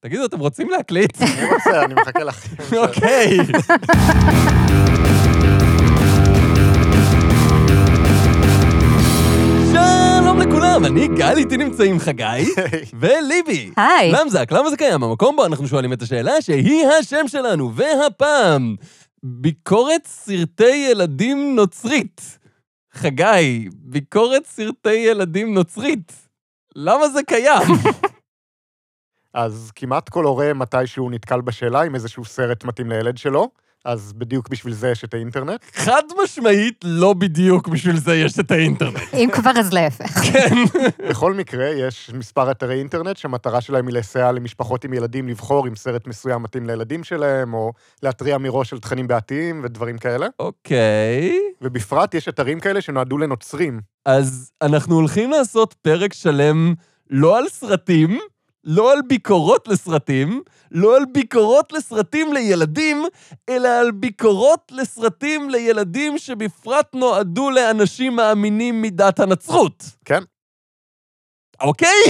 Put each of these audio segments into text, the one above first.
תגידו, אתם רוצים להקליט? אני רוצה, אני מחכה לך. אוקיי. שלום לכולם, אני גל, איתי נמצאים חגי וליבי. היי. למזק, למה זה קיים? המקום בו אנחנו שואלים את השאלה שהיא השם שלנו, והפעם, ביקורת סרטי ילדים נוצרית. חגי, ביקורת סרטי ילדים נוצרית. למה זה קיים? אז כמעט כל הורה מתישהו נתקל בשאלה אם איזשהו סרט מתאים לילד שלו, אז בדיוק בשביל זה יש את האינטרנט. חד משמעית, לא בדיוק בשביל זה יש את האינטרנט. אם כבר, אז להפך. כן. בכל מקרה, יש מספר אתרי אינטרנט שהמטרה שלהם היא לסייע למשפחות עם ילדים לבחור אם סרט מסוים מתאים לילדים שלהם, או להתריע מראש על תכנים בעתיים ודברים כאלה. אוקיי. ובפרט יש אתרים כאלה שנועדו לנוצרים. אז אנחנו הולכים לעשות פרק שלם לא על סרטים, לא על ביקורות לסרטים, לא על ביקורות לסרטים לילדים, אלא על ביקורות לסרטים לילדים שבפרט נועדו לאנשים מאמינים מדת הנצרות. כן. אוקיי?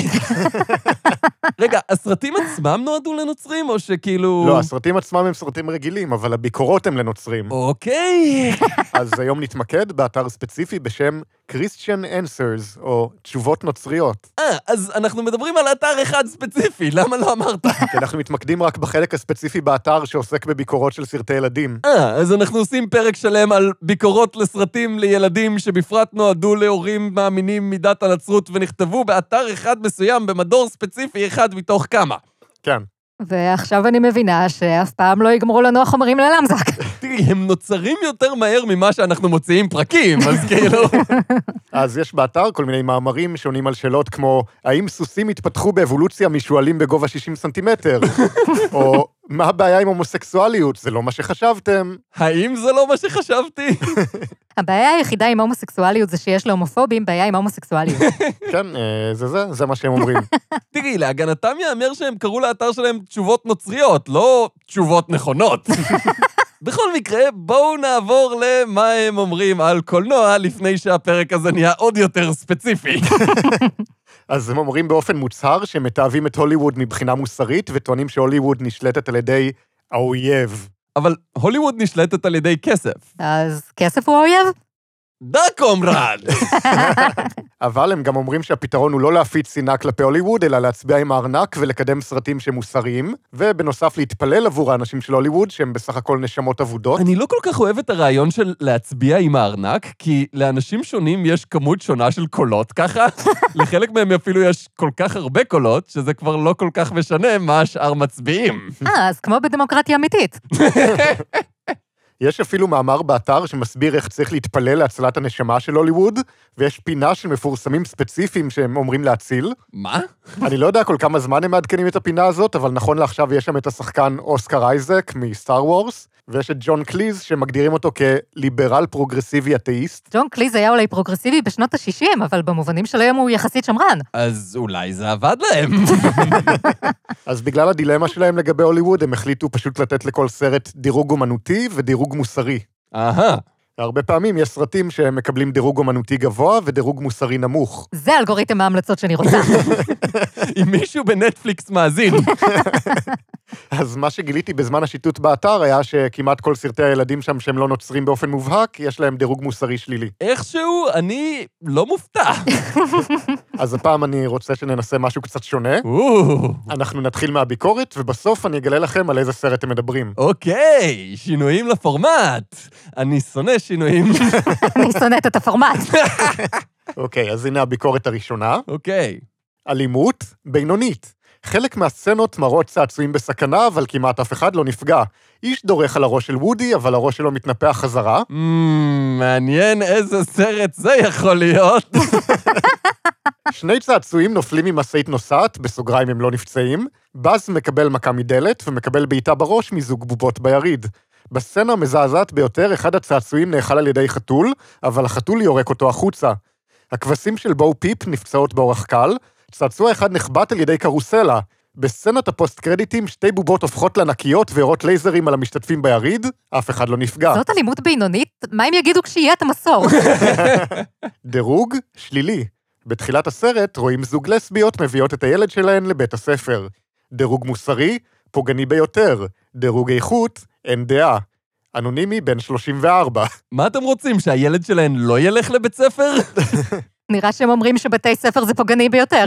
רגע, הסרטים עצמם נועדו לנוצרים, או שכאילו... לא, הסרטים עצמם הם סרטים רגילים, אבל הביקורות הם לנוצרים. אוקיי. אז היום נתמקד באתר ספציפי בשם Christian Answers, או תשובות נוצריות. אה, אז אנחנו מדברים על אתר אחד ספציפי, למה לא אמרת? כי אנחנו מתמקדים רק בחלק הספציפי באתר שעוסק בביקורות של סרטי ילדים. אה, אז אנחנו עושים פרק שלם על ביקורות לסרטים לילדים שבפרט נועדו להורים מאמינים מדת הנצרות ונכתבו באתר אחד מסוים במדור ספציפי אחד מתוך כמה. כן. ועכשיו אני מבינה שאף פעם לא יגמרו לנו החומרים ללמזק. תראי, הם נוצרים יותר מהר ממה שאנחנו מוציאים פרקים, אז כאילו... אז יש באתר כל מיני מאמרים שעונים על שאלות כמו, האם סוסים התפתחו באבולוציה משועלים בגובה 60 סנטימטר? או, מה הבעיה עם הומוסקסואליות? זה לא מה שחשבתם. האם זה לא מה שחשבתי? הבעיה היחידה עם הומוסקסואליות זה שיש להומופובים בעיה עם הומוסקסואליות. כן, אה, זה זה, זה מה שהם אומרים. תראי, להגנתם ייאמר שהם קראו לאתר שלהם תשובות נוצריות, לא תשובות נכונות. בכל מקרה, בואו נעבור למה הם אומרים על קולנוע לפני שהפרק הזה נהיה עוד יותר ספציפי. אז הם אומרים באופן מוצהר שהם מתעבים את הוליווד מבחינה מוסרית, וטוענים שהוליווד נשלטת על ידי האויב. אבל הוליווד נשלטת על ידי כסף. אז כסף הוא האויב? דה קומרד! אבל הם גם אומרים שהפתרון הוא לא להפיץ שנאה כלפי הוליווד, אלא להצביע עם הארנק ולקדם סרטים שהם מוסריים, ובנוסף להתפלל עבור האנשים של הוליווד, שהם בסך הכל נשמות אבודות. אני לא כל כך אוהב את הרעיון של להצביע עם הארנק, כי לאנשים שונים יש כמות שונה של קולות ככה. לחלק מהם אפילו יש כל כך הרבה קולות, שזה כבר לא כל כך משנה מה השאר מצביעים. אה, אז כמו בדמוקרטיה אמיתית. יש אפילו מאמר באתר שמסביר איך צריך להתפלל להצלת הנשמה של הוליווד, ויש פינה של מפורסמים ספציפיים שהם אומרים להציל. מה? אני לא יודע כל כמה זמן הם מעדכנים את הפינה הזאת, אבל נכון לעכשיו יש שם את השחקן אוסקר אייזק מסטאר וורס, ויש את ג'ון קליז, שמגדירים אותו כליברל פרוגרסיבי אתאיסט. ג'ון קליז היה אולי פרוגרסיבי בשנות ה-60, אבל במובנים של היום הוא יחסית שמרן. אז אולי זה עבד להם. אז בגלל הדילמה שלהם לגבי הוליווד, הם החליטו פשוט לתת לכל סרט דירוג אומנותי ודירוג מוסרי. אהה. הרבה פעמים יש סרטים שהם מקבלים דירוג אומנותי גבוה ודירוג מוסרי נמוך. זה אלגוריתם ההמלצות שאני רוצה. אם מישהו בנטפליקס מאזין. אז מה שגיליתי בזמן השיטוט באתר היה שכמעט כל סרטי הילדים שם שהם לא נוצרים באופן מובהק, יש להם דירוג מוסרי שלילי. איכשהו, אני לא מופתע. אז הפעם אני רוצה שננסה משהו קצת שונה. אנחנו נתחיל מהביקורת, ובסוף אני אגלה לכם על איזה סרט הם מדברים. אוקיי, שינויים לפורמט. אני שונא שינויים. אני שונאת את הפורמט. אוקיי, אז הנה הביקורת הראשונה. אוקיי. אלימות בינונית. חלק מהסצנות מראות צעצועים בסכנה, אבל כמעט אף אחד לא נפגע. איש דורך על הראש של וודי, אבל הראש שלו מתנפח חזרה. Mm, מעניין איזה סרט זה יכול להיות. שני צעצועים נופלים ממשאית נוסעת, בסוגריים הם לא נפצעים. באז מקבל מכה מדלת, ומקבל בעיטה בראש מזוג בובות ביריד. בסצנה המזעזעת ביותר, אחד הצעצועים נאכל על ידי חתול, אבל החתול יורק אותו החוצה. הכבשים של בואו פיפ נפצעות באורח קל, צעצוע אחד נחבט על ידי קרוסלה. בסצנת הפוסט-קרדיטים שתי בובות הופכות לענקיות ויורות לייזרים על המשתתפים ביריד, אף אחד לא נפגע. זאת אלימות בינונית? מה הם יגידו כשיהיה את המסור? דירוג שלילי. בתחילת הסרט רואים זוג לסביות מביאות את הילד שלהן לבית הספר. דירוג מוסרי, פוגעני ביותר. דירוג איכות, אין דעה. אנונימי, בן 34. מה אתם רוצים, שהילד שלהן לא ילך לבית ספר? נראה שהם אומרים שבתי ספר זה פוגעני ביותר.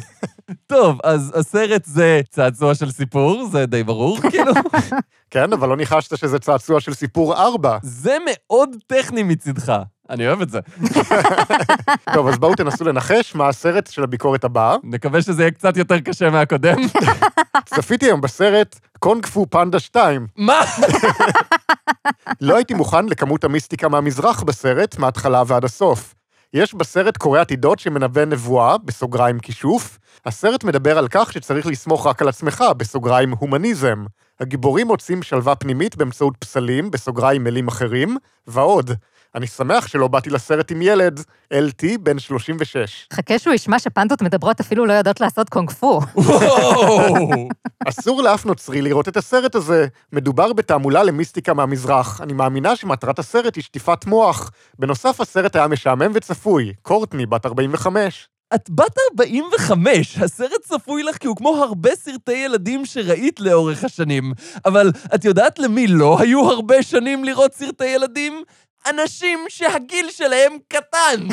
טוב, אז הסרט זה צעצוע של סיפור, זה די ברור, כאילו. כן, אבל לא ניחשת שזה צעצוע של סיפור 4. זה מאוד טכני מצידך. אני אוהב את זה. טוב, אז בואו תנסו לנחש מה הסרט של הביקורת הבאה. נקווה שזה יהיה קצת יותר קשה מהקודם. צפיתי היום בסרט קונג פו פנדה 2. מה? לא הייתי מוכן לכמות המיסטיקה מהמזרח בסרט, מההתחלה ועד הסוף. יש בסרט קורא עתידות שמנבא נבואה, בסוגריים כישוף. הסרט מדבר על כך שצריך לסמוך רק על עצמך, בסוגריים הומניזם. הגיבורים מוצאים שלווה פנימית באמצעות פסלים, בסוגריים מילים אחרים, ועוד. אני שמח שלא באתי לסרט עם ילד, LT בן 36. חכה שהוא ישמע שפנדות מדברות אפילו לא יודעות לעשות קונג פו. אסור לאף נוצרי לראות את הסרט הזה. מדובר בתעמולה למיסטיקה מהמזרח. אני מאמינה שמטרת הסרט היא שטיפת מוח. בנוסף, הסרט היה משעמם וצפוי. קורטני, בת 45. את בת 45, הסרט צפוי לך כי הוא כמו הרבה סרטי ילדים שראית לאורך השנים. אבל את יודעת למי לא היו הרבה שנים לראות סרטי ילדים? אנשים שהגיל שלהם קטן.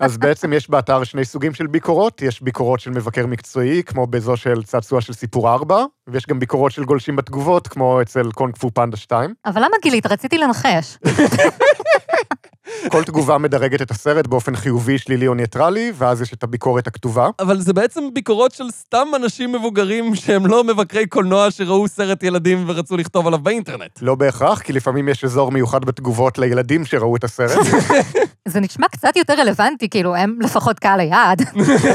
אז בעצם יש באתר שני סוגים של ביקורות, יש ביקורות של מבקר מקצועי, כמו בזו של צעצוע של סיפור 4, ויש גם ביקורות של גולשים בתגובות, כמו אצל קונג פו פנדה 2. אבל למה גילית? רציתי לנחש. כל תגובה מדרגת את הסרט באופן חיובי, שלילי או ניטרלי, ואז יש את הביקורת הכתובה. אבל זה בעצם ביקורות של סתם אנשים מבוגרים שהם לא מבקרי קולנוע שראו סרט ילדים ורצו לכתוב עליו באינטרנט. לא בהכרח, כי לפעמים יש אזור מיוחד בתגובות לילדים שראו את הסרט, זה נשמע קצת יותר רלוונטי, כאילו, הם לפחות קהל היעד.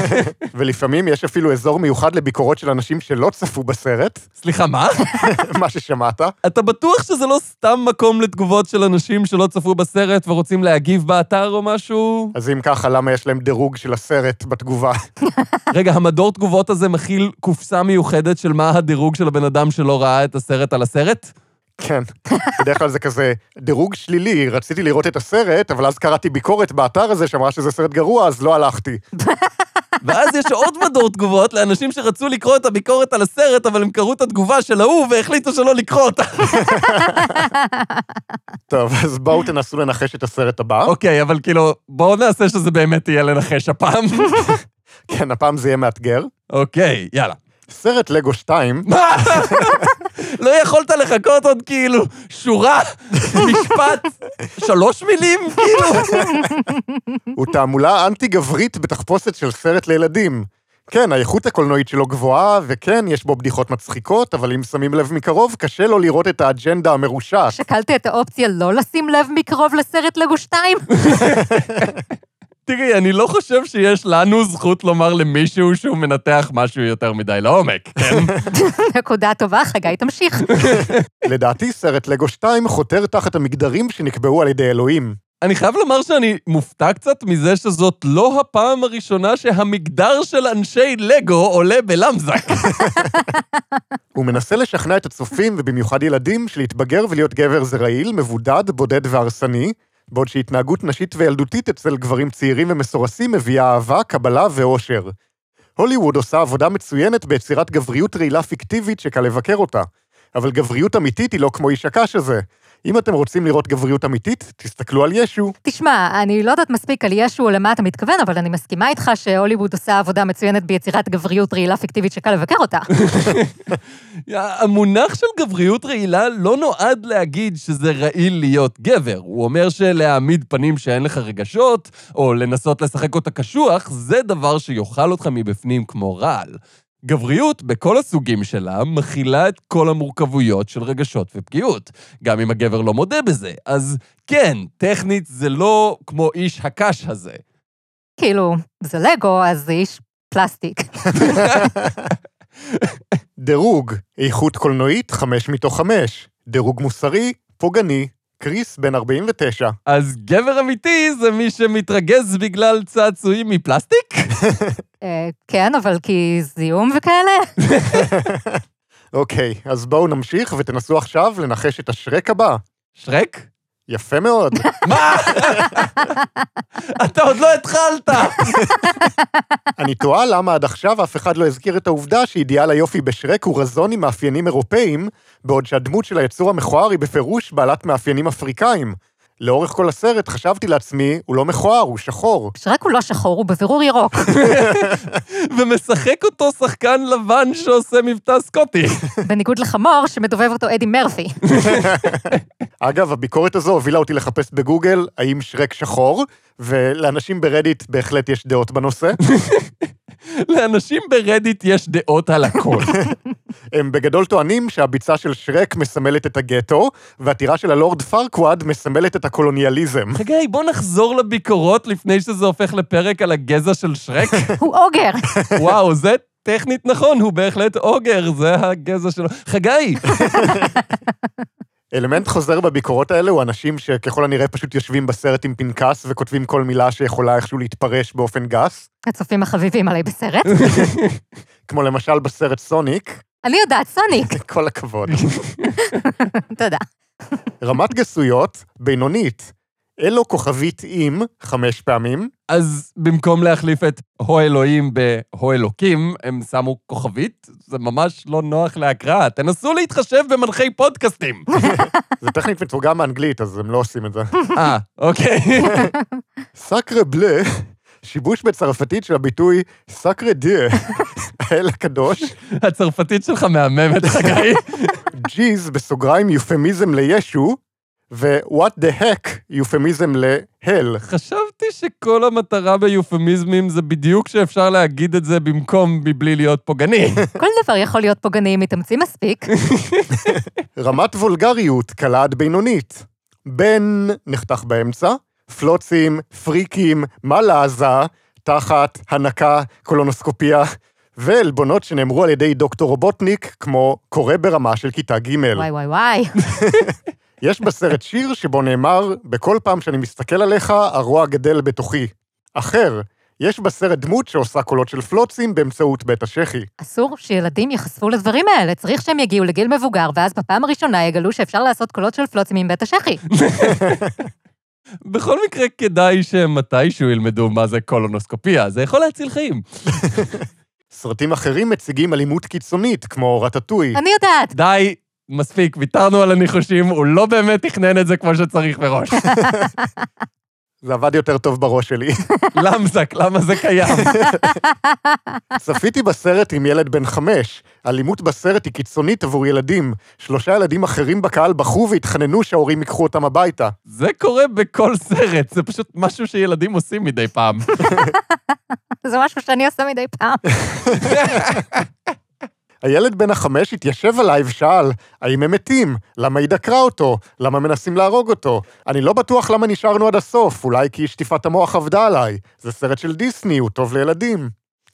ולפעמים יש אפילו אזור מיוחד לביקורות של אנשים שלא צפו בסרט, סליחה, מה? מה ששמעת. אתה בטוח שזה לא סתם מקום לתגובות של אנשים שלא צפו בסרט ורוצים להגיב באתר או משהו? אז אם ככה, למה יש להם דירוג של הסרט בתגובה? רגע, המדור תגובות הזה מכיל קופסה מיוחדת של מה הדירוג של הבן אדם שלא ראה את הסרט על הסרט? כן. בדרך כלל זה כזה דירוג שלילי, רציתי לראות את הסרט, אבל אז קראתי ביקורת באתר הזה שאמרה שזה סרט גרוע, אז לא הלכתי. ואז יש עוד מדור תגובות לאנשים שרצו לקרוא את הביקורת על הסרט, אבל הם קראו את התגובה של ההוא והחליטו שלא לקרוא אותה. טוב, אז בואו תנסו לנחש את הסרט הבא. אוקיי, אבל כאילו, בואו נעשה שזה באמת יהיה לנחש הפעם. כן, הפעם זה יהיה מאתגר. אוקיי, יאללה. סרט לגו 2, מה? לא יכולת לחכות עוד כאילו שורה, משפט, שלוש מילים, כאילו? הוא תעמולה אנטי-גברית בתחפושת של סרט לילדים. כן, האיכות הקולנועית שלו גבוהה, וכן, יש בו בדיחות מצחיקות, אבל אם שמים לב מקרוב, קשה לו לראות את האג'נדה המרושעת. שקלת את האופציה לא לשים לב מקרוב לסרט לגו 2? תראי, אני לא חושב שיש לנו זכות לומר למישהו שהוא מנתח משהו יותר מדי לעומק, כן? נקודה טובה, חגי, תמשיך. לדעתי, סרט לגו 2 חותר תחת המגדרים שנקבעו על ידי אלוהים. אני חייב לומר שאני מופתע קצת מזה שזאת לא הפעם הראשונה שהמגדר של אנשי לגו עולה בלמזק. הוא מנסה לשכנע את הצופים, ובמיוחד ילדים, שלהתבגר ולהיות גבר זה רעיל, מבודד, בודד והרסני, בעוד שהתנהגות נשית וילדותית אצל גברים צעירים ומסורסים מביאה אהבה, קבלה ואושר. הוליווד עושה עבודה מצוינת ביצירת גבריות רעילה פיקטיבית שקל לבקר אותה. אבל גבריות אמיתית היא לא כמו איש הקש הזה. אם אתם רוצים לראות גבריות אמיתית, תסתכלו על ישו. תשמע, אני לא יודעת מספיק על ישו או למה אתה מתכוון, אבל אני מסכימה איתך שהוליווד עושה עבודה מצוינת ביצירת גבריות רעילה פיקטיבית שקל לבקר אותה. המונח של גבריות רעילה לא נועד להגיד שזה רעיל להיות גבר. הוא אומר שלהעמיד פנים שאין לך רגשות, או לנסות לשחק אותה קשוח, זה דבר שיאכל אותך מבפנים כמו רעל. גבריות, בכל הסוגים שלה, מכילה את כל המורכבויות של רגשות ופגיעות, גם אם הגבר לא מודה בזה. אז כן, טכנית זה לא כמו איש הקש הזה. כאילו, זה לגו, אז זה איש פלסטיק. דירוג, איכות קולנועית 5 מתוך 5. דירוג מוסרי, פוגעני, קריס בן 49. אז גבר אמיתי זה מי שמתרגז בגלל צעצועים מפלסטיק? אה, כן, אבל כי זיהום וכאלה? אוקיי, אז בואו נמשיך ותנסו עכשיו לנחש את השרק הבא. שרק? יפה מאוד. מה? אתה עוד לא התחלת. אני תוהה למה עד עכשיו אף אחד לא הזכיר את העובדה שאידיאל היופי בשרק הוא רזון עם מאפיינים אירופאיים, בעוד שהדמות של היצור המכוער היא בפירוש בעלת מאפיינים אפריקאים. לאורך כל הסרט חשבתי לעצמי, הוא לא מכוער, הוא שחור. שרק הוא לא שחור, הוא בבירור ירוק. ומשחק אותו שחקן לבן שעושה מבטא סקוטי. בניגוד לחמור שמדובב אותו אדי מרפי. אגב, הביקורת הזו הובילה אותי לחפש בגוגל האם שרק שחור, ולאנשים ברדיט בהחלט יש דעות בנושא. לאנשים ברדיט יש דעות על הכל. הם בגדול טוענים שהביצה של שרק מסמלת את הגטו, והטירה של הלורד פרקוואד מסמלת את הקולוניאליזם. חגי, בוא נחזור לביקורות לפני שזה הופך לפרק על הגזע של שרק. הוא אוגר. וואו, זה טכנית נכון, הוא בהחלט אוגר, זה הגזע שלו. חגי! אלמנט חוזר בביקורות האלה הוא אנשים שככל הנראה פשוט יושבים בסרט עם פנקס וכותבים כל מילה שיכולה איכשהו להתפרש באופן גס, הצופים החביבים עליי בסרט. כמו למשל בסרט סוניק, אני יודעת, סוניק. כל הכבוד. תודה. רמת גסויות, בינונית. אלו כוכבית עם, חמש פעמים, אז במקום להחליף את הו אלוהים בהו אלוקים, הם שמו כוכבית? זה ממש לא נוח להקראה. תנסו להתחשב במנחי פודקאסטים. זה טכנית מתורגם מאנגלית, אז הם לא עושים את זה. אה, אוקיי. סאקרה בלה, שיבוש בצרפתית של הביטוי סאקרה דיה, האל הקדוש, הצרפתית שלך מהממת, חגי. ג'יז בסוגריים יופמיזם לישו, ו-what the heck יופמיזם להל. חשבתי שכל המטרה ביופמיזמים זה בדיוק שאפשר להגיד את זה במקום מבלי להיות פוגעני. כל דבר יכול להיות פוגעני אם מתאמצים מספיק. רמת וולגריות, קלה עד בינונית. בן נחתך באמצע, פלוצים, פריקים, מלאזה, תחת, הנקה, קולונוסקופיה, ועלבונות שנאמרו על ידי דוקטור רובוטניק, כמו קורא ברמה של כיתה ג'. וואי וואי וואי. יש בסרט שיר שבו נאמר, בכל פעם שאני מסתכל עליך, הרוע גדל בתוכי. אחר, יש בסרט דמות שעושה קולות של פלוצים באמצעות בית השחי. אסור שילדים ייחשפו לדברים האלה, צריך שהם יגיעו לגיל מבוגר, ואז בפעם הראשונה יגלו שאפשר לעשות קולות של פלוצים עם בית השחי. בכל מקרה, כדאי שמתישהו ילמדו מה זה קולונוסקופיה, זה יכול להציל חיים. סרטים אחרים מציגים אלימות קיצונית, כמו רטטוי. אני יודעת. די, מספיק, ויתרנו על הניחושים, הוא לא באמת תכנן את זה כמו שצריך מראש. זה עבד יותר טוב בראש שלי. למזק, למה זה קיים? צפיתי בסרט עם ילד בן חמש. האלימות בסרט היא קיצונית עבור ילדים. שלושה ילדים אחרים בקהל בכו והתחננו שההורים ייקחו אותם הביתה. זה קורה בכל סרט, זה פשוט משהו שילדים עושים מדי פעם. זה משהו שאני עושה מדי פעם. הילד בן החמש התיישב עליי ושאל, האם הם מתים? למה היא דקרה אותו? למה מנסים להרוג אותו? אני לא בטוח למה נשארנו עד הסוף, אולי כי שטיפת המוח עבדה עליי. זה סרט של דיסני, הוא טוב לילדים.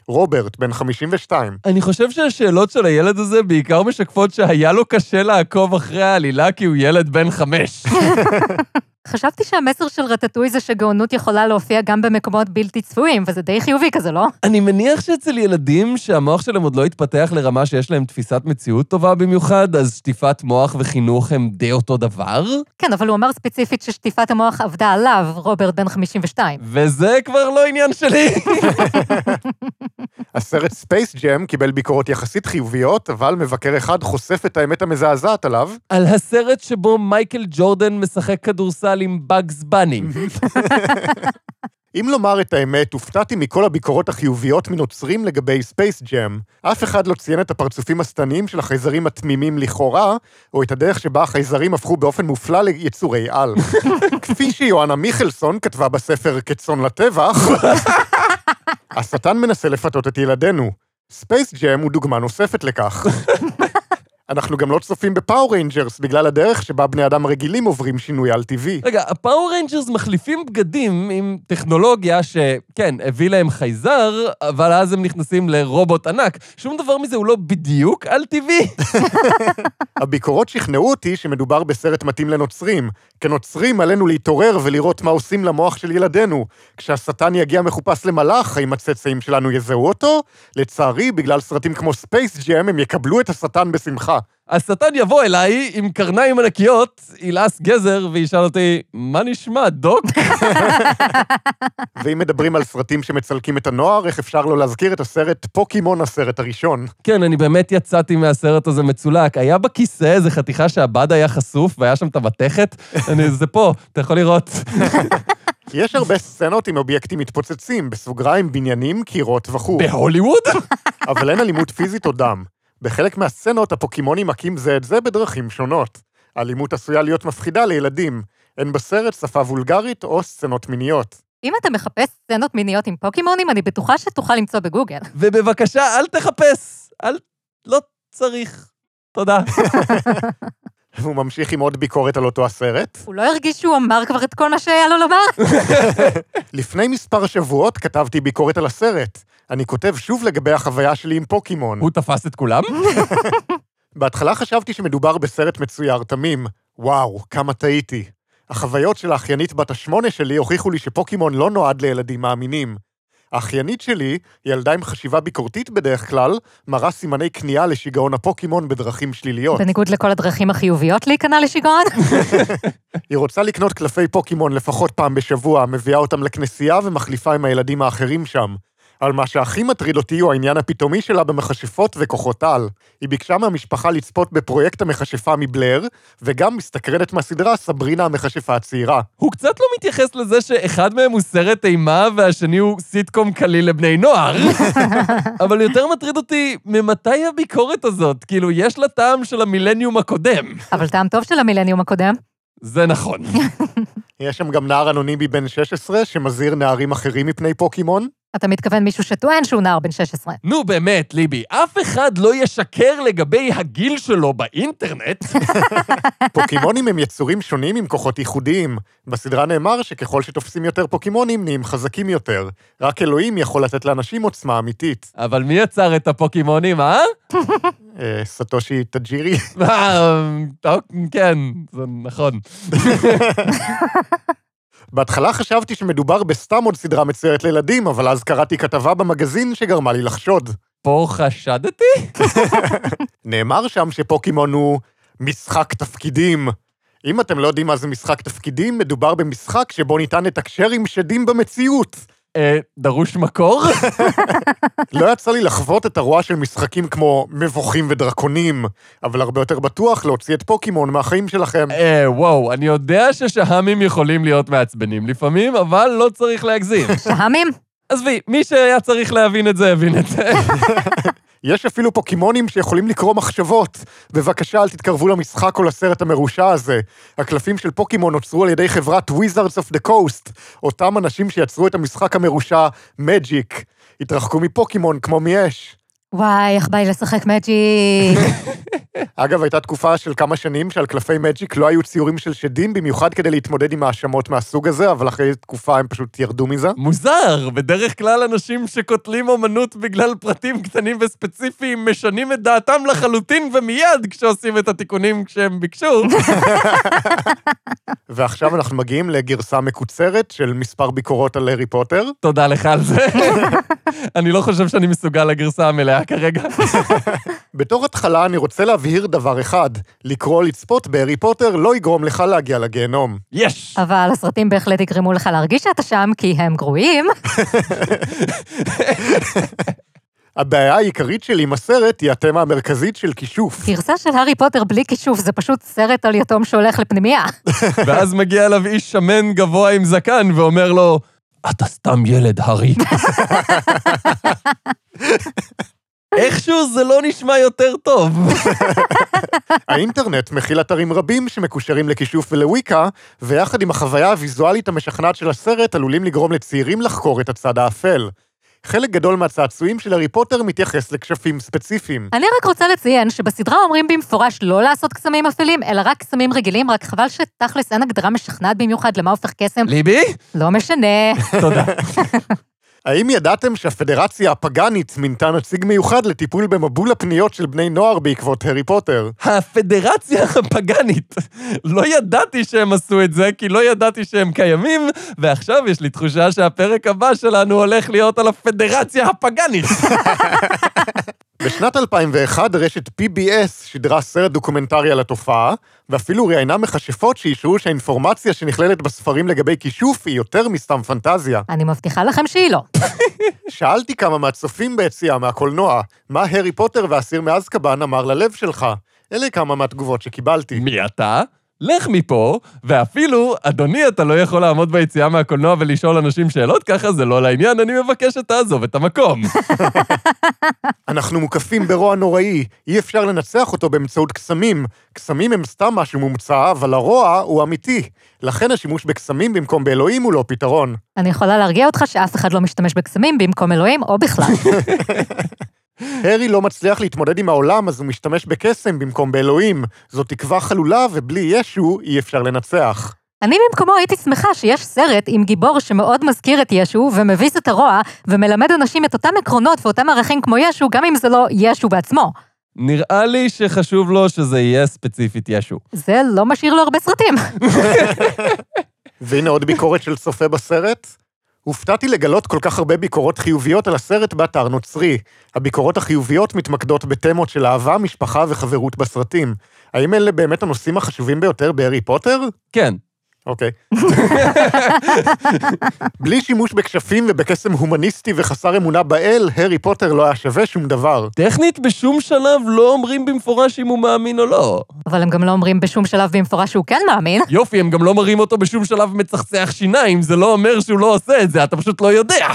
רוברט, בן 52. אני חושב שהשאלות של הילד הזה בעיקר משקפות שהיה לו קשה לעקוב אחרי העלילה כי הוא ילד בן חמש. חשבתי שהמסר של רטטוי זה שגאונות יכולה להופיע גם במקומות בלתי צפויים, וזה די חיובי כזה, לא? אני מניח שאצל ילדים שהמוח שלהם עוד לא התפתח לרמה שיש להם תפיסת מציאות טובה במיוחד, אז שטיפת מוח וחינוך הם די אותו דבר, כן, אבל הוא אמר ספציפית ששטיפת המוח עבדה עליו, רוברט בן 52. וזה כבר לא עניין שלי. הסרט ספייס ג'ם קיבל ביקורות יחסית חיוביות, אבל מבקר אחד חושף את האמת המזעזעת עליו, על הסרט שבו מייקל ג'ורדן משחק כדורסל עם באגס בני. אם לומר את האמת, הופתעתי מכל הביקורות החיוביות מנוצרים לגבי ספייס ג'ם. אף אחד לא ציין את הפרצופים השטניים של החייזרים התמימים לכאורה, או את הדרך שבה החייזרים הפכו באופן מופלא ליצורי על. כפי שיואנה מיכלסון כתבה בספר כצאן לטבח, השטן מנסה לפתות את ילדינו. ספייס ג'ם הוא דוגמה נוספת לכך. אנחנו גם לא צופים בפאור ריינג'רס בגלל הדרך שבה בני אדם רגילים עוברים שינוי על טבעי. רגע, הפאור ריינג'רס מחליפים בגדים עם טכנולוגיה שכן, הביא להם חייזר, אבל אז הם נכנסים לרובוט ענק. שום דבר מזה הוא לא בדיוק על טבעי. הביקורות שכנעו אותי שמדובר בסרט מתאים לנוצרים. כנוצרים עלינו להתעורר ולראות מה עושים למוח של ילדינו. כשהשטן יגיע מחופש למלאך, האם הצאצאים שלנו יזהו אותו? לצערי, בגלל סרטים כמו ספייס ג'ם, הם יקבלו את השטן בשמחה. השטן יבוא אליי עם קרניים ענקיות, ילעס גזר וישאל אותי, מה נשמע, דוק? ואם מדברים על סרטים שמצלקים את הנוער, איך אפשר לא להזכיר את הסרט פוקימון הסרט הראשון? כן, אני באמת יצאתי מהסרט הזה מצולק. היה בכיסא איזה חתיכה שהבד היה חשוף והיה שם את המתכת. אני, זה פה, אתה יכול לראות. יש הרבה סצנות עם אובייקטים מתפוצצים, בסוגריים בניינים, קירות וכו', בהוליווד? אבל אין אלימות פיזית או דם. בחלק מהסצנות הפוקימונים מכים זה את זה בדרכים שונות. האלימות עשויה להיות מפחידה לילדים. אין בסרט שפה וולגרית או סצנות מיניות. אם אתה מחפש סצנות מיניות עם פוקימונים, אני בטוחה שתוכל למצוא בגוגל. ובבקשה, אל תחפש. אל... לא צריך. תודה. והוא ממשיך עם עוד ביקורת על אותו הסרט. הוא לא הרגיש שהוא אמר כבר את כל מה שהיה לו לומר? לפני מספר שבועות כתבתי ביקורת על הסרט. אני כותב שוב לגבי החוויה שלי עם פוקימון. הוא תפס את כולם? בהתחלה חשבתי שמדובר בסרט מצויר תמים. וואו, כמה טעיתי. החוויות של האחיינית בת השמונה שלי הוכיחו לי שפוקימון לא נועד לילדים מאמינים. האחיינית שלי, ילדה עם חשיבה ביקורתית בדרך כלל, מראה סימני כניעה לשיגעון הפוקימון בדרכים שליליות. בניגוד לכל הדרכים החיוביות להיכנע לשיגעון? היא רוצה לקנות קלפי פוקימון לפחות פעם בשבוע, מביאה אותם לכנסייה ומחליפה עם הילדים האחרים שם. אבל מה שהכי מטריד אותי הוא העניין הפתאומי שלה במכשפות וכוחות על. היא ביקשה מהמשפחה לצפות בפרויקט המכשפה מבלר, וגם מסתקרנת מהסדרה סברינה המכשפה הצעירה. הוא קצת לא מתייחס לזה שאחד מהם הוא סרט אימה והשני הוא סיטקום קליל לבני נוער. אבל יותר מטריד אותי, ממתי הביקורת הזאת? כאילו, יש לה טעם של המילניום הקודם. אבל טעם טוב של המילניום הקודם. זה נכון. יש שם גם נער אנונימי בן 16 שמזהיר נערים אחרים מפני פוקימון. אתה מתכוון מישהו שטוען שהוא נער בן 16. נו באמת, ליבי, אף אחד לא ישקר לגבי הגיל שלו באינטרנט. פוקימונים הם יצורים שונים עם כוחות ייחודיים. בסדרה נאמר שככל שתופסים יותר פוקימונים, נהיים חזקים יותר. רק אלוהים יכול לתת לאנשים עוצמה אמיתית. אבל מי יצר את הפוקימונים, אה? אה, סטושי טאג'ירי. אה, כן, זה נכון. בהתחלה חשבתי שמדובר בסתם עוד סדרה מצוירת לילדים, אבל אז קראתי כתבה במגזין שגרמה לי לחשוד. פה חשדתי? נאמר שם שפוקימון הוא משחק תפקידים. אם אתם לא יודעים מה זה משחק תפקידים, מדובר במשחק שבו ניתן לתקשר עם שדים במציאות. אה, דרוש מקור? לא יצא לי לחוות את הרוע של משחקים כמו מבוכים ודרקונים, אבל הרבה יותר בטוח להוציא את פוקימון מהחיים שלכם. אה, וואו, אני יודע ששהמים יכולים להיות מעצבנים לפעמים, אבל לא צריך להגזים. שהמים? עזבי, מי שהיה צריך להבין את זה, הבין את זה. יש אפילו פוקימונים שיכולים לקרוא מחשבות. בבקשה, אל תתקרבו למשחק או לסרט המרושע הזה. הקלפים של פוקימון נוצרו על ידי חברת Wizards of the Coast, אותם אנשים שיצרו את המשחק המרושע מג'יק. התרחקו מפוקימון כמו מאש. וואי, איך בא לי לשחק מג'יק. אגב, הייתה תקופה של כמה שנים שעל קלפי מג'יק לא היו ציורים של שדים, במיוחד כדי להתמודד עם האשמות מהסוג הזה, אבל אחרי תקופה הם פשוט ירדו מזה. מוזר, בדרך כלל אנשים שקוטלים אומנות בגלל פרטים קטנים וספציפיים משנים את דעתם לחלוטין ומיד כשעושים את התיקונים כשהם ביקשו. ועכשיו אנחנו מגיעים לגרסה מקוצרת של מספר ביקורות על הארי פוטר. תודה לך על זה. אני לא חושב שאני מסוגל לגרסה המלאה כרגע. בתור התחלה אני רוצה להבהיר דבר אחד, לקרוא או לצפות בהארי פוטר לא יגרום לך להגיע לגיהנום. יש! אבל הסרטים בהחלט יגרמו לך להרגיש שאתה שם, כי הם גרועים. הבעיה העיקרית שלי עם הסרט היא התמה המרכזית של כישוף. גרסה של הארי פוטר בלי כישוף, זה פשוט סרט על יתום שהולך לפנימייה. ואז מגיע אליו איש שמן גבוה עם זקן ואומר לו, אתה סתם ילד, הארי. איכשהו זה לא נשמע יותר טוב. האינטרנט מכיל אתרים רבים שמקושרים לכישוף ולוויקה, ויחד עם החוויה הוויזואלית המשכנעת של הסרט עלולים לגרום לצעירים לחקור את הצד האפל. חלק גדול מהצעצועים של הארי פוטר מתייחס לכשפים ספציפיים. אני רק רוצה לציין שבסדרה אומרים במפורש לא לעשות קסמים אפלים, אלא רק קסמים רגילים, רק חבל שתכלס אין הגדרה משכנעת במיוחד למה הופך קסם. ליבי? לא משנה. תודה. האם ידעתם שהפדרציה הפגאנית מינתה נציג מיוחד לטיפול במבול הפניות של בני נוער בעקבות הארי פוטר? הפדרציה הפגאנית. לא ידעתי שהם עשו את זה, כי לא ידעתי שהם קיימים, ועכשיו יש לי תחושה שהפרק הבא שלנו הולך להיות על הפדרציה הפגאנית. בשנת 2001 רשת PBS שידרה סרט דוקומנטרי על התופעה, ואפילו ראיינה מכשפות שאישרו שהאינפורמציה שנכללת בספרים לגבי כישוף היא יותר מסתם פנטזיה. אני מבטיחה לכם שהיא לא. שאלתי כמה מהצופים ביציאה מהקולנוע, מה הארי פוטר והאסיר מאזקבאן אמר ללב שלך? אלה כמה מהתגובות שקיבלתי. מי אתה? לך מפה, ואפילו, אדוני, אתה לא יכול לעמוד ביציאה מהקולנוע ולשאול אנשים שאלות, ככה זה לא לעניין, אני מבקש שתעזוב את המקום. אנחנו מוקפים ברוע נוראי, אי אפשר לנצח אותו באמצעות קסמים. קסמים הם סתם משהו מומצא, אבל הרוע הוא אמיתי. לכן השימוש בקסמים במקום באלוהים הוא לא פתרון. אני יכולה להרגיע אותך שאף אחד לא משתמש בקסמים במקום אלוהים או בכלל. הארי לא מצליח להתמודד עם העולם, אז הוא משתמש בקסם במקום באלוהים. זו תקווה חלולה, ובלי ישו אי אפשר לנצח. אני במקומו הייתי שמחה שיש סרט עם גיבור שמאוד מזכיר את ישו ומביס את הרוע, ומלמד אנשים את אותם עקרונות ואותם ערכים כמו ישו, גם אם זה לא ישו בעצמו. נראה לי שחשוב לו שזה יהיה ספציפית ישו. זה לא משאיר לו הרבה סרטים. והנה עוד ביקורת של צופה בסרט. הופתעתי לגלות כל כך הרבה ביקורות חיוביות על הסרט באתר נוצרי. הביקורות החיוביות מתמקדות בתמות של אהבה, משפחה וחברות בסרטים. האם אלה באמת הנושאים החשובים ביותר בהארי פוטר? כן. אוקיי. בלי שימוש בכשפים ובקסם הומניסטי וחסר אמונה באל, הארי פוטר לא היה שווה שום דבר. טכנית, בשום שלב לא אומרים במפורש אם הוא מאמין או לא. אבל הם גם לא אומרים בשום שלב במפורש שהוא כן מאמין. יופי, הם גם לא מראים אותו בשום שלב מצחצח שיניים, זה לא אומר שהוא לא עושה את זה, אתה פשוט לא יודע.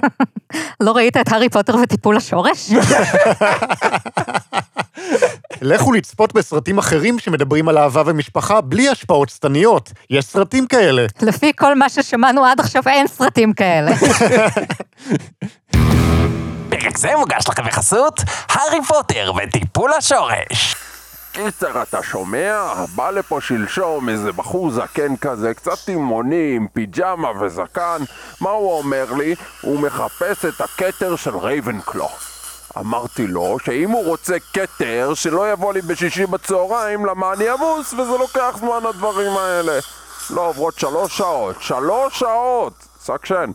לא ראית את הארי פוטר וטיפול השורש? לכו לצפות בסרטים אחרים שמדברים על אהבה ומשפחה בלי השפעות שטניות. יש סרטים כאלה. לפי כל מה ששמענו עד עכשיו אין סרטים כאלה. פרק זה מוגש לכם בחסות הארי פוטר וטיפול השורש. קיצר, אתה שומע? בא לפה שלשום איזה בחור זקן כזה, קצת תימוני, עם פיג'מה וזקן. מה הוא אומר לי? הוא מחפש את הכתר של רייבנקלו. אמרתי לו שאם הוא רוצה כתר, שלא יבוא לי בשישי בצהריים, למה אני עמוס, וזה לוקח זמן הדברים האלה. לא עוברות שלוש שעות, שלוש שעות! סקשן.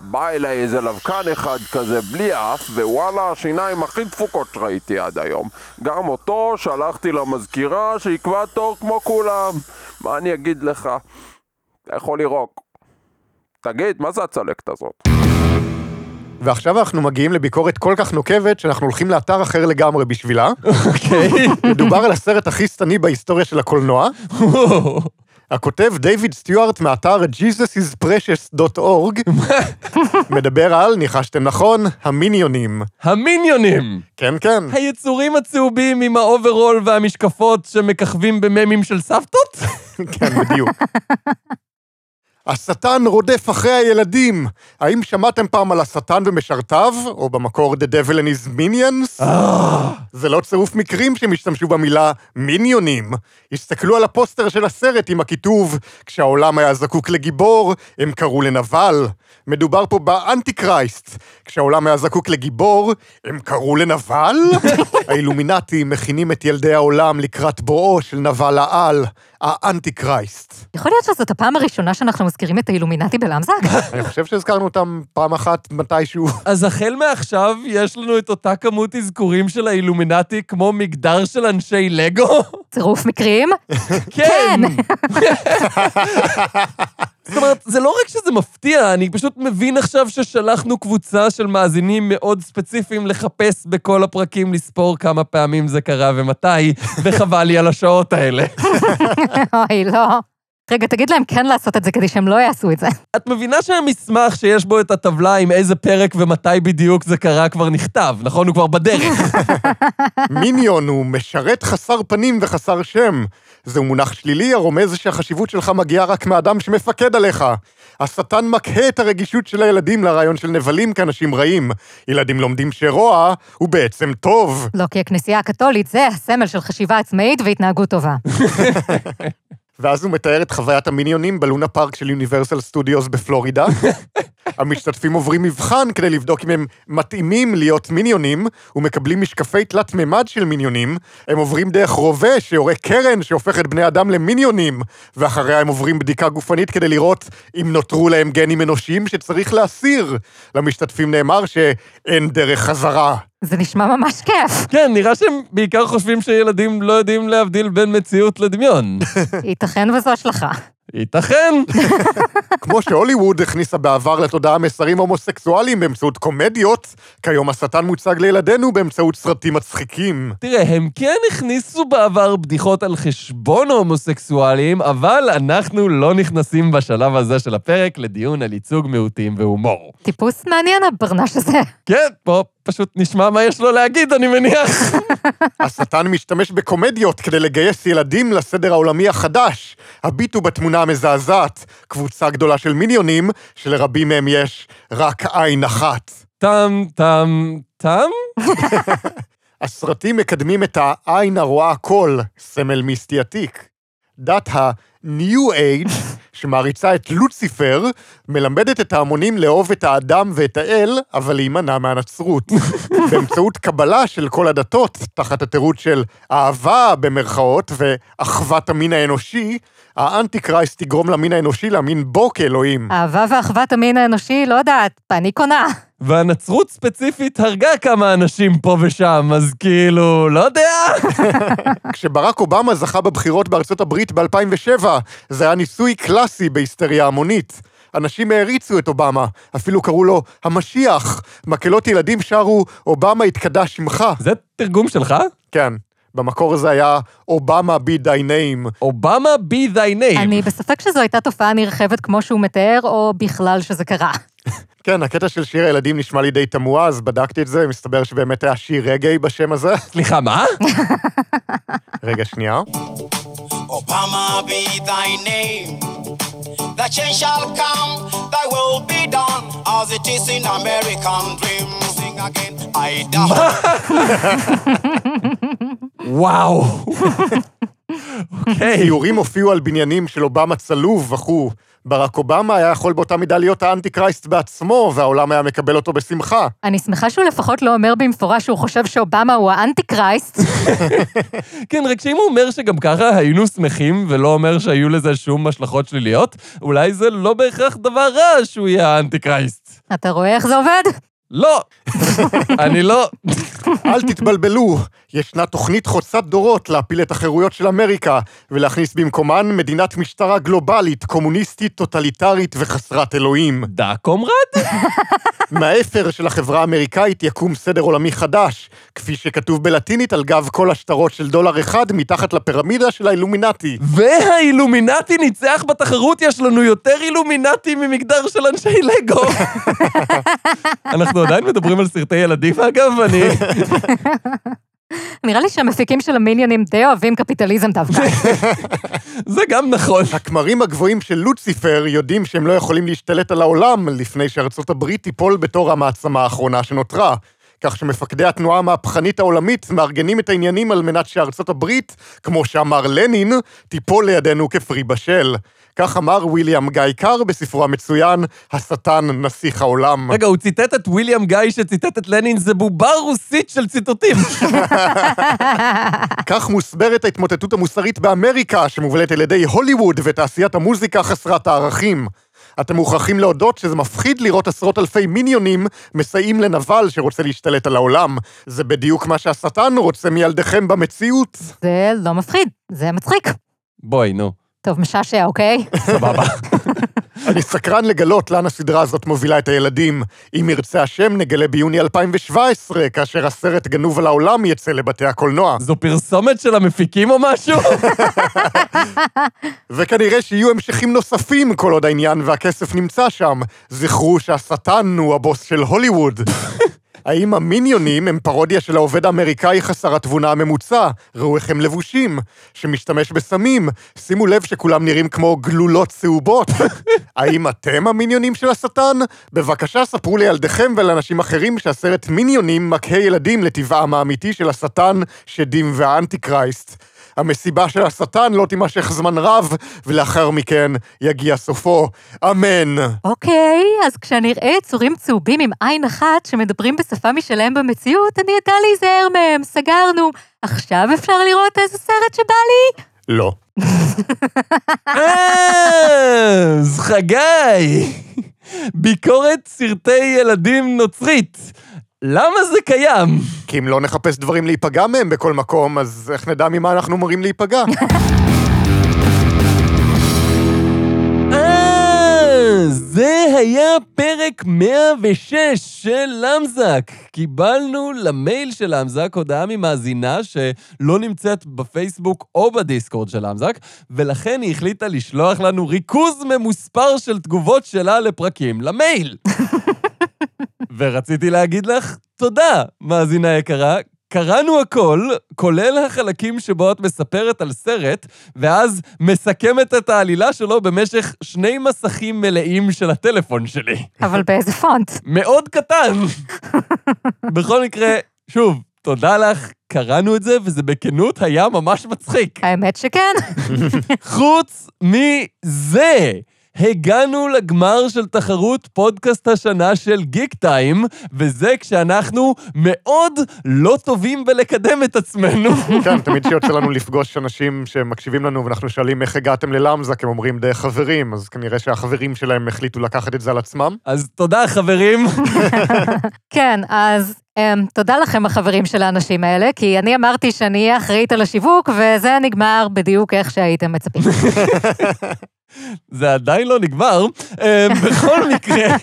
בא אליי איזה לבקן אחד כזה בלי אף, ווואלה, השיניים הכי דפוקות שראיתי עד היום. גם אותו שלחתי למזכירה שיקבע תור כמו כולם. מה אני אגיד לך? אתה יכול לירוק. תגיד, מה זה הצלקת הזאת? ועכשיו אנחנו מגיעים לביקורת כל כך נוקבת, שאנחנו הולכים לאתר אחר לגמרי בשבילה. אוקיי. מדובר על הסרט הכי שטני בהיסטוריה של הקולנוע. הכותב דיוויד סטיוארט מאתר jesusisprecious.org מדבר על, ניחשתם נכון, המיניונים. המיניונים! כן, כן. היצורים הצהובים עם האוברול והמשקפות שמככבים בממים של סבתות? כן, בדיוק. השטן רודף אחרי הילדים. האם שמעתם פעם על השטן ומשרתיו, או במקור The Devil and his Minions? זה לא צירוף מקרים שהם השתמשו במילה מיניונים. הסתכלו על הפוסטר של הסרט עם הכיתוב, כשהעולם היה זקוק לגיבור, הם קראו לנבל. מדובר פה באנטי קרייסט. כשהעולם היה זקוק לגיבור, הם קראו לנבל? האילומינטי מכינים את ילדי העולם לקראת בואו של נבל העל, האנטי קרייסט. יכול להיות שזאת הפעם הראשונה שאנחנו מזכירים את האילומינטי בלמזק? אני חושב שהזכרנו אותם פעם אחת מתישהו. אז החל מעכשיו יש לנו את אותה כמות אזכורים של האילומינטי כמו מגדר של אנשי לגו? צירוף מקרים? כן! זאת אומרת, זה לא רק שזה מפתיע, אני פשוט מבין עכשיו ששלחנו קבוצה של מאזינים מאוד ספציפיים לחפש בכל הפרקים, לספור כמה פעמים זה קרה ומתי, וחבל לי על השעות האלה. אוי, לא. רגע, תגיד להם כן לעשות את זה כדי שהם לא יעשו את זה. את מבינה שהמסמך שיש בו את הטבלה עם איזה פרק ומתי בדיוק זה קרה כבר נכתב, נכון? הוא כבר בדרך. מיניון הוא משרת חסר פנים וחסר שם. זהו מונח שלילי הרומז שהחשיבות שלך מגיעה רק מאדם שמפקד עליך. השטן מקהה את הרגישות של הילדים לרעיון של נבלים כאנשים רעים. ילדים לומדים שרוע הוא בעצם טוב. לא, כי הכנסייה הקתולית זה הסמל של חשיבה עצמאית והתנהגות טובה. ואז הוא מתאר את חוויית המיניונים בלונה פארק של יוניברסל סטודיוס בפלורידה. המשתתפים עוברים מבחן כדי לבדוק אם הם מתאימים להיות מיניונים, ומקבלים משקפי תלת מימד של מיניונים. הם עוברים דרך רובה שיורה קרן שהופך את בני אדם למיניונים, ואחריה הם עוברים בדיקה גופנית כדי לראות אם נותרו להם גנים אנושיים שצריך להסיר. למשתתפים נאמר שאין דרך חזרה. זה נשמע ממש כיף. כן, נראה שהם בעיקר חושבים שילדים לא יודעים להבדיל בין מציאות לדמיון. ייתכן וזו השלכה. ייתכן. כמו שהוליווד הכניסה בעבר לתודעה מסרים הומוסקסואליים באמצעות קומדיות, כיום השטן מוצג לילדינו באמצעות סרטים מצחיקים. תראה, הם כן הכניסו בעבר בדיחות על חשבון הומוסקסואלים, אבל אנחנו לא נכנסים בשלב הזה של הפרק לדיון על ייצוג מיעוטים והומור. טיפוס מעניין הברנש הזה. כן, פה פשוט נשמע מה יש לו להגיד, אני מניח. השטן משתמש בקומדיות כדי לגייס ילדים לסדר העולמי החדש. הביטו בתמונה המזעזעת, קבוצה גדולה של מיניונים, שלרבים מהם יש רק עין אחת. טם, טם, טם? הסרטים מקדמים את העין הרואה הכל, סמל מיסטי עתיק. דת ה-New Age, שמעריצה את לוציפר, מלמדת את ההמונים לאהוב את האדם ואת האל, אבל להימנע מהנצרות. באמצעות קבלה של כל הדתות, תחת התירוץ של אהבה במרכאות ואחוות המין האנושי, האנטי קרייסט יגרום למין האנושי להאמין בו כאלוהים. אהבה ואחוות המין האנושי, לא יודעת, אני קונה. והנצרות ספציפית הרגה כמה אנשים פה ושם, אז כאילו, לא יודע. כשברק אובמה זכה בבחירות בארצות הברית ב-2007, זה היה ניסוי קלאסי בהיסטריה המונית. אנשים העריצו את אובמה, אפילו קראו לו המשיח. מקהלות ילדים שרו, אובמה התקדש שמך. זה תרגום שלך? כן, במקור זה היה אובמה be thy name. אובמה be thy name. אני בספק שזו הייתה תופעה נרחבת כמו שהוא מתאר, או בכלל שזה קרה. כן, הקטע של שיר הילדים נשמע לי די תמוה, אז בדקתי את זה, מסתבר שבאמת היה שיר רגעי בשם הזה. סליחה, מה? רגע, שנייה. Obama be thy name. The change shall come, thy will be done, as it is in American dream. Sing again, I die. וואו. אוקיי. ציורים הופיעו על בניינים של אובמה צלוב וכו'. ברק אובמה היה יכול באותה מידה להיות האנטי קרייסט בעצמו, והעולם היה מקבל אותו בשמחה. אני שמחה שהוא לפחות לא אומר במפורש שהוא חושב שאובמה הוא האנטי קרייסט. כן, רק שאם הוא אומר שגם ככה היינו שמחים, ולא אומר שהיו לזה שום השלכות שליליות, אולי זה לא בהכרח דבר רע שהוא יהיה האנטי קרייסט. אתה רואה איך זה עובד? לא. אני לא. אל תתבלבלו, ישנה תוכנית חוצת דורות להפיל את החירויות של אמריקה, ולהכניס במקומן מדינת משטרה גלובלית, קומוניסטית, טוטליטרית וחסרת אלוהים. דה קומרד? מהאפר של החברה האמריקאית יקום סדר עולמי חדש, כפי שכתוב בלטינית על גב כל השטרות של דולר אחד מתחת לפירמידה של האילומינטי. והאילומינטי ניצח בתחרות, יש לנו יותר אילומינטי ממגדר של אנשי לגו. אנחנו עדיין מדברים על סרטי ילדים, אגב, אני... נראה לי שהמפיקים של המיליונים די אוהבים קפיטליזם דווקא. זה גם נכון. הכמרים הגבוהים של לוציפר יודעים שהם לא יכולים להשתלט על העולם לפני שארצות הברית תיפול בתור המעצמה האחרונה שנותרה. כך שמפקדי התנועה המהפכנית העולמית מארגנים את העניינים על מנת שארצות הברית, כמו שאמר לנין, תיפול לידינו כפרי בשל. כך אמר ויליאם גיא קאר בספרו המצוין, השטן נסיך העולם. רגע, הוא ציטט את ויליאם גיא שציטט את לנין, זה בובה רוסית של ציטוטים. כך מוסברת ההתמוטטות המוסרית באמריקה, שמובלת על ידי הוליווד ותעשיית המוזיקה חסרת הערכים. אתם מוכרחים להודות שזה מפחיד לראות עשרות אלפי מיניונים מסייעים לנבל שרוצה להשתלט על העולם. זה בדיוק מה שהשטן רוצה מילדיכם במציאות. זה לא מפחיד, זה מצחיק. בואי, נו, טוב, משעשע, אוקיי? סבבה. אני סקרן לגלות לאן הסדרה הזאת מובילה את הילדים. אם ירצה השם, נגלה ביוני 2017, כאשר הסרט גנוב על העולם יצא לבתי הקולנוע. זו פרסומת של המפיקים או משהו? וכנראה שיהיו המשכים נוספים כל עוד העניין והכסף נמצא שם. זכרו שהשטן הוא הבוס של הוליווד. האם המיניונים הם פרודיה של העובד האמריקאי חסר התבונה הממוצע, ראו איך הם לבושים, שמשתמש בסמים, שימו לב שכולם נראים כמו גלולות צהובות. האם אתם המיניונים של השטן? בבקשה ספרו לילדיכם ולאנשים אחרים שהסרט מיניונים מקהה ילדים לטבעם האמיתי של השטן, שדים והאנטי קרייסט. המסיבה של השטן לא תימשך זמן רב, ולאחר מכן יגיע סופו. אמן. אוקיי, אז כשאני אראה יצורים צהובים עם עין אחת שמדברים בשפה משלהם במציאות, אני אדע להיזהר מהם, סגרנו. עכשיו אפשר לראות איזה סרט שבא לי? לא. אז חגי, ביקורת סרטי ילדים נוצרית. למה זה קיים? כי אם לא נחפש דברים להיפגע מהם בכל מקום, אז איך נדע ממה אנחנו אמורים להיפגע? אה, זה היה פרק 106 של למזק. קיבלנו למייל של למזק הודעה ממאזינה שלא נמצאת בפייסבוק או בדיסקורד של למזק, ולכן היא החליטה לשלוח לנו ריכוז ממוספר של תגובות שלה לפרקים למייל. ורציתי להגיד לך תודה, מאזינה יקרה. קראנו הכל, כולל החלקים שבו את מספרת על סרט, ואז מסכמת את העלילה שלו במשך שני מסכים מלאים של הטלפון שלי. אבל באיזה פונט? מאוד קטן. בכל מקרה, שוב, תודה לך, קראנו את זה, וזה בכנות היה ממש מצחיק. האמת שכן. חוץ מזה, הגענו לגמר של תחרות פודקאסט השנה של גיק טיים, וזה כשאנחנו מאוד לא טובים בלקדם את עצמנו. כן, תמיד כשיוצא לנו לפגוש אנשים שמקשיבים לנו ואנחנו שואלים איך הגעתם ללמזק, הם אומרים דרך חברים, אז כנראה שהחברים שלהם החליטו לקחת את זה על עצמם. אז תודה, חברים. כן, אז um, תודה לכם, החברים של האנשים האלה, כי אני אמרתי שאני אהיה אחראית על השיווק, וזה נגמר בדיוק איך שהייתם מצפים. זה עדיין לא נגמר. אמ, בכל מקרה,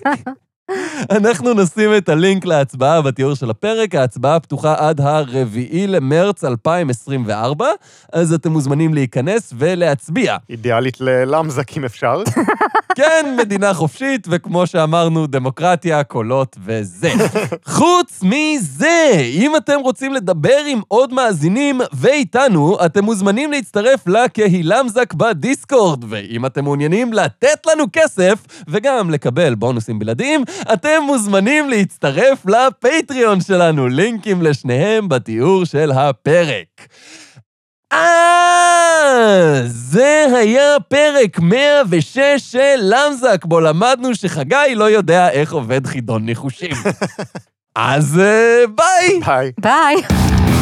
אנחנו נשים את הלינק להצבעה בתיאור של הפרק, ההצבעה פתוחה עד הרביעי למרץ 2024, אז אתם מוזמנים להיכנס ולהצביע. אידיאלית ללמזק אם אפשר. כן, מדינה חופשית, וכמו שאמרנו, דמוקרטיה, קולות וזה. חוץ מזה, אם אתם רוצים לדבר עם עוד מאזינים ואיתנו, אתם מוזמנים להצטרף לקהילמזק בדיסקורד, ואם אתם מעוניינים לתת לנו כסף, וגם לקבל בונוסים בלעדיים, אתם מוזמנים להצטרף ל Patreon שלנו, לינקים לשניהם בתיאור של הפרק. אה, זה היה פרק 106 של למזק, בו למדנו שחגי לא יודע איך עובד חידון ניחושים. אז אה, ביי! ביי. ביי.